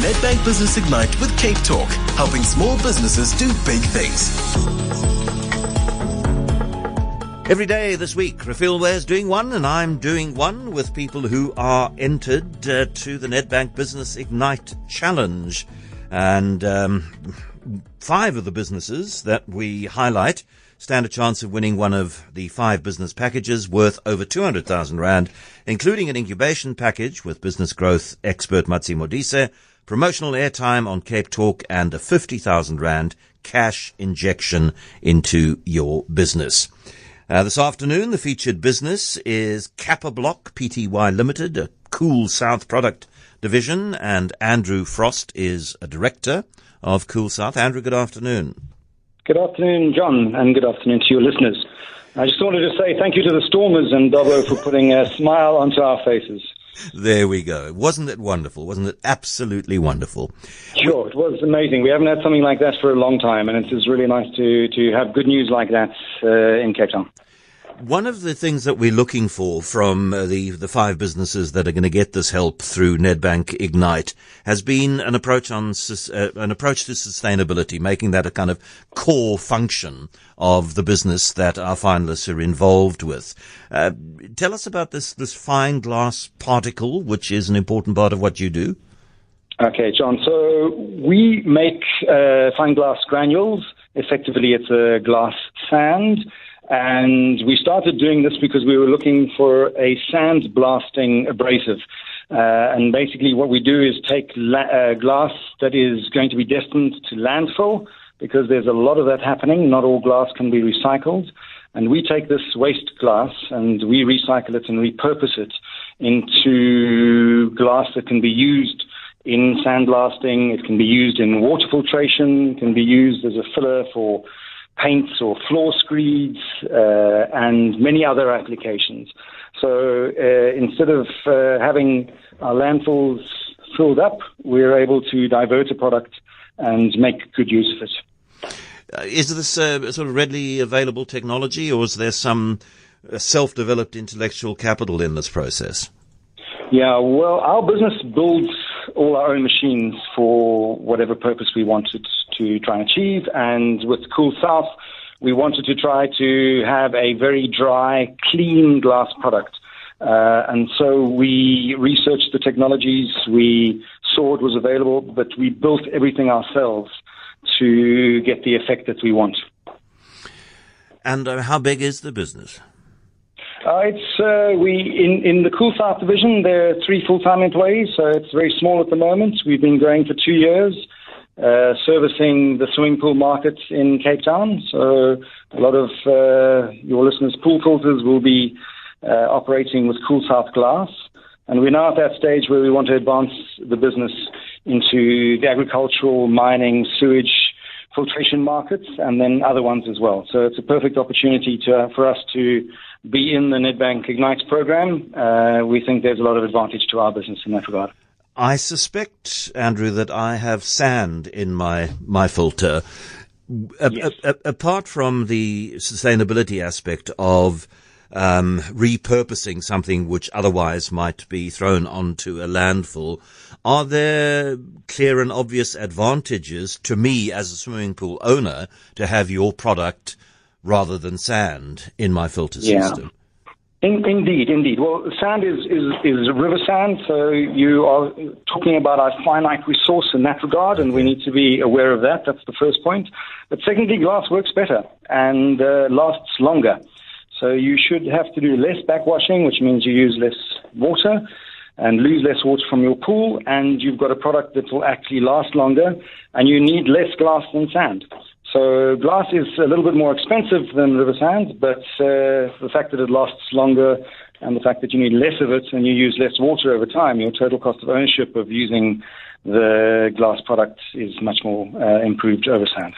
Nedbank Business Ignite with Cape Talk, helping small businesses do big things. Every day this week, Refilwe's doing one, and I'm doing one with people who are entered uh, to the Nedbank Business Ignite Challenge. And um, five of the businesses that we highlight stand a chance of winning one of the five business packages worth over 200,000 Rand, including an incubation package with business growth expert Matsi Modise, promotional airtime on Cape Talk, and a 50,000 Rand cash injection into your business. Uh, this afternoon, the featured business is Kappa Block Pty Limited, a Cool South product division, and Andrew Frost is a director of Cool South. Andrew, good afternoon. Good afternoon, John, and good afternoon to your listeners. I just wanted to say thank you to the Stormers and Dobbo for putting a smile onto our faces. There we go. Wasn't it wonderful? Wasn't it absolutely wonderful? Sure, it was amazing. We haven't had something like that for a long time, and it is really nice to, to have good news like that uh, in Cape Town. One of the things that we're looking for from uh, the the five businesses that are going to get this help through Nedbank Ignite has been an approach on uh, an approach to sustainability, making that a kind of core function of the business that our finalists are involved with. Uh, tell us about this this fine glass particle, which is an important part of what you do. Okay, John. So we make uh, fine glass granules. Effectively, it's a glass sand and we started doing this because we were looking for a sand blasting abrasive. Uh, and basically, what we do is take la- uh, glass that is going to be destined to landfill because there's a lot of that happening. Not all glass can be recycled. And we take this waste glass and we recycle it and repurpose it into glass that can be used in sandblasting. It can be used in water filtration. It can be used as a filler for paints or floor screeds, uh, and many other applications. So uh, instead of uh, having our landfills filled up, we're able to divert a product and make good use of it. Uh, is this a sort of readily available technology, or is there some uh, self-developed intellectual capital in this process? Yeah, well, our business builds all our own machines for whatever purpose we wanted to try and achieve. And with Cool South, we wanted to try to have a very dry, clean glass product. Uh, and so we researched the technologies, we saw it was available, but we built everything ourselves to get the effect that we want. And uh, how big is the business? Uh, it's uh, we in in the Cool South division. There are three full-time employees, so it's very small at the moment. We've been going for two years, uh, servicing the swimming pool market in Cape Town. So a lot of uh, your listeners' pool filters will be uh, operating with Cool South glass, and we're now at that stage where we want to advance the business into the agricultural, mining, sewage filtration markets, and then other ones as well. So it's a perfect opportunity to, for us to be in the Nedbank Ignite program. Uh, we think there's a lot of advantage to our business in that regard. I suspect, Andrew, that I have sand in my, my filter. Yes. A, a, apart from the sustainability aspect of um, repurposing something which otherwise might be thrown onto a landfill, are there clear and obvious advantages to me as a swimming pool owner to have your product rather than sand in my filter yeah. system? In, indeed, indeed. Well, sand is, is, is river sand, so you are talking about a finite resource in that regard, and we need to be aware of that. That's the first point. But secondly, glass works better and uh, lasts longer. So you should have to do less backwashing, which means you use less water and lose less water from your pool, and you've got a product that will actually last longer, and you need less glass than sand. So glass is a little bit more expensive than river sand, but uh, the fact that it lasts longer and the fact that you need less of it and you use less water over time, your total cost of ownership of using the glass product is much more uh, improved over sand.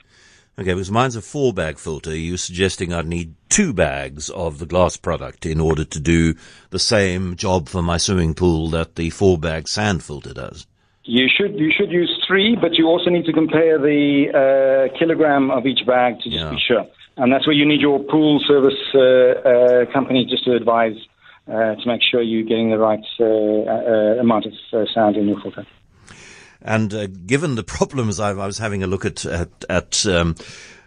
Okay, because mine's a four bag filter. Are you suggesting I'd need two bags of the glass product in order to do the same job for my swimming pool that the four bag sand filter does? You should you should use three, but you also need to compare the uh, kilogram of each bag to just Yeah. be sure. And that's where you need your pool service uh, uh, company just to advise uh, to make sure you're getting the right uh, uh, amount of uh, sand in your filter. And uh, given the problems, I, I, was having a look at at, at um,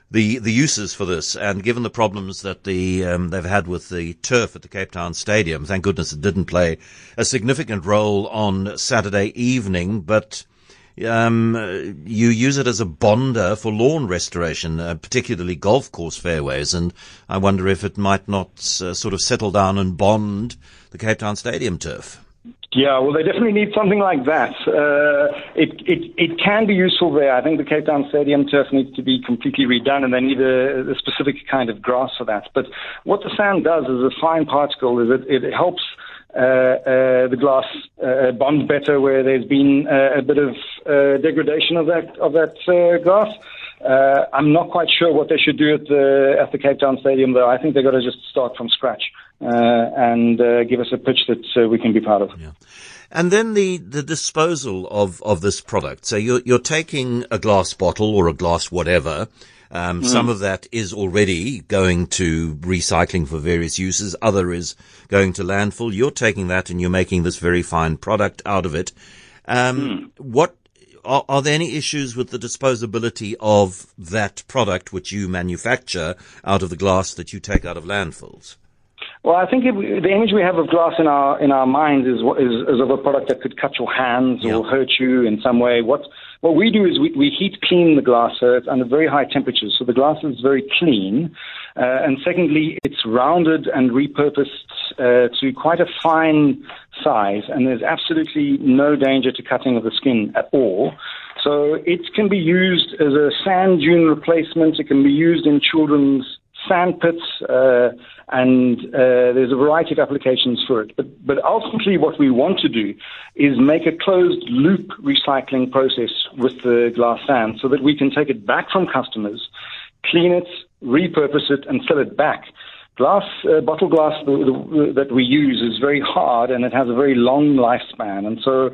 the the uses for this, and given the problems that the um, they've had with the turf at the Cape Town Stadium, thank goodness it didn't play a significant role on Saturday evening, but. Um, you use it as a bonder for lawn restoration, uh, particularly golf course fairways, and I wonder if it might not uh, sort of settle down and bond the Cape Town Stadium turf. Yeah, well, they definitely need something like that. Uh, it, it, it can be useful there. I think the Cape Town Stadium turf needs to be completely redone, and they need a, a specific kind of grass for that. But what the sand does is a fine particle is it, it helps uh, uh, the glass uh, bond better where there's been uh, a bit of uh, degradation of that of that uh, glass. Uh, I'm not quite sure what they should do at the at the Cape Town Stadium, though. I think they've got to just start from scratch and uh, give us a pitch that uh, we can be part of. Yeah. And then the, the disposal of, of this product. So you're, you're taking a glass bottle or a glass whatever. Um, mm. Some of that is already going to recycling for various uses. Other is going to landfill. You're taking that and you're making this very fine product out of it. Um, mm. What are, are, there any issues with the disposability of that product which you manufacture out of the glass that you take out of landfills? Well, I think the image we have of glass in our in our minds is, is, is of a product that could cut your hands or hurt you in some way. What what we do is we, we heat clean the glass so it's under very high temperatures, so the glass is very clean. Uh, and secondly, it's rounded and repurposed uh, to quite a fine size, and there's absolutely no danger to cutting of the skin at all. So it can be used as a sand dune replacement. It can be used in children's sand pits, uh, and uh, there's a variety of applications for it. But, but ultimately, what we want to do is make a closed loop recycling process with the glass sand so that we can take it back from customers, clean it, repurpose it, and sell it back. Glass, uh, bottle glass the, the, that we use is very hard and it has a very long lifespan. And so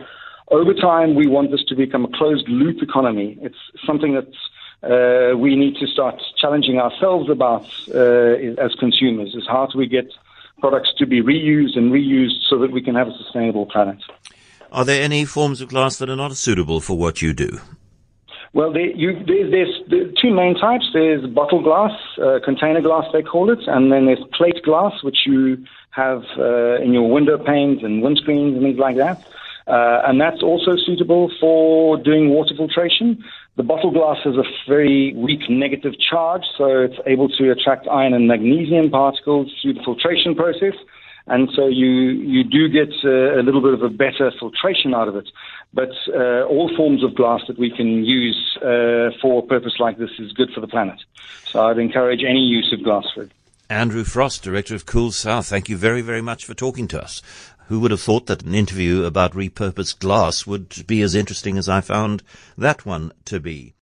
over time, we want this to become a closed loop economy. It's something that's uh, we need to start challenging ourselves about uh, as consumers is how do we get products to be reused and reused so that we can have a sustainable planet. Are there any forms of glass that are not suitable for what you do? Well, there, you, there, there's two main types. There's bottle glass, uh, container glass they call it, and then there's plate glass, which you have uh, in your window panes and windscreens and things like that. Uh, and that's also suitable for doing water filtration. The bottle glass has a very weak negative charge, so it's able to attract iron and magnesium particles through the filtration process. And so you, you do get uh, a little bit of a better filtration out of it. But uh, all forms of glass that we can use uh, for a purpose like this is good for the planet. So I'd encourage any use of glass. Andrew Frost, Director of Cool South, thank you very, very much for talking to us. Who would have thought that an interview about repurposed glass would be as interesting as I found that one to be?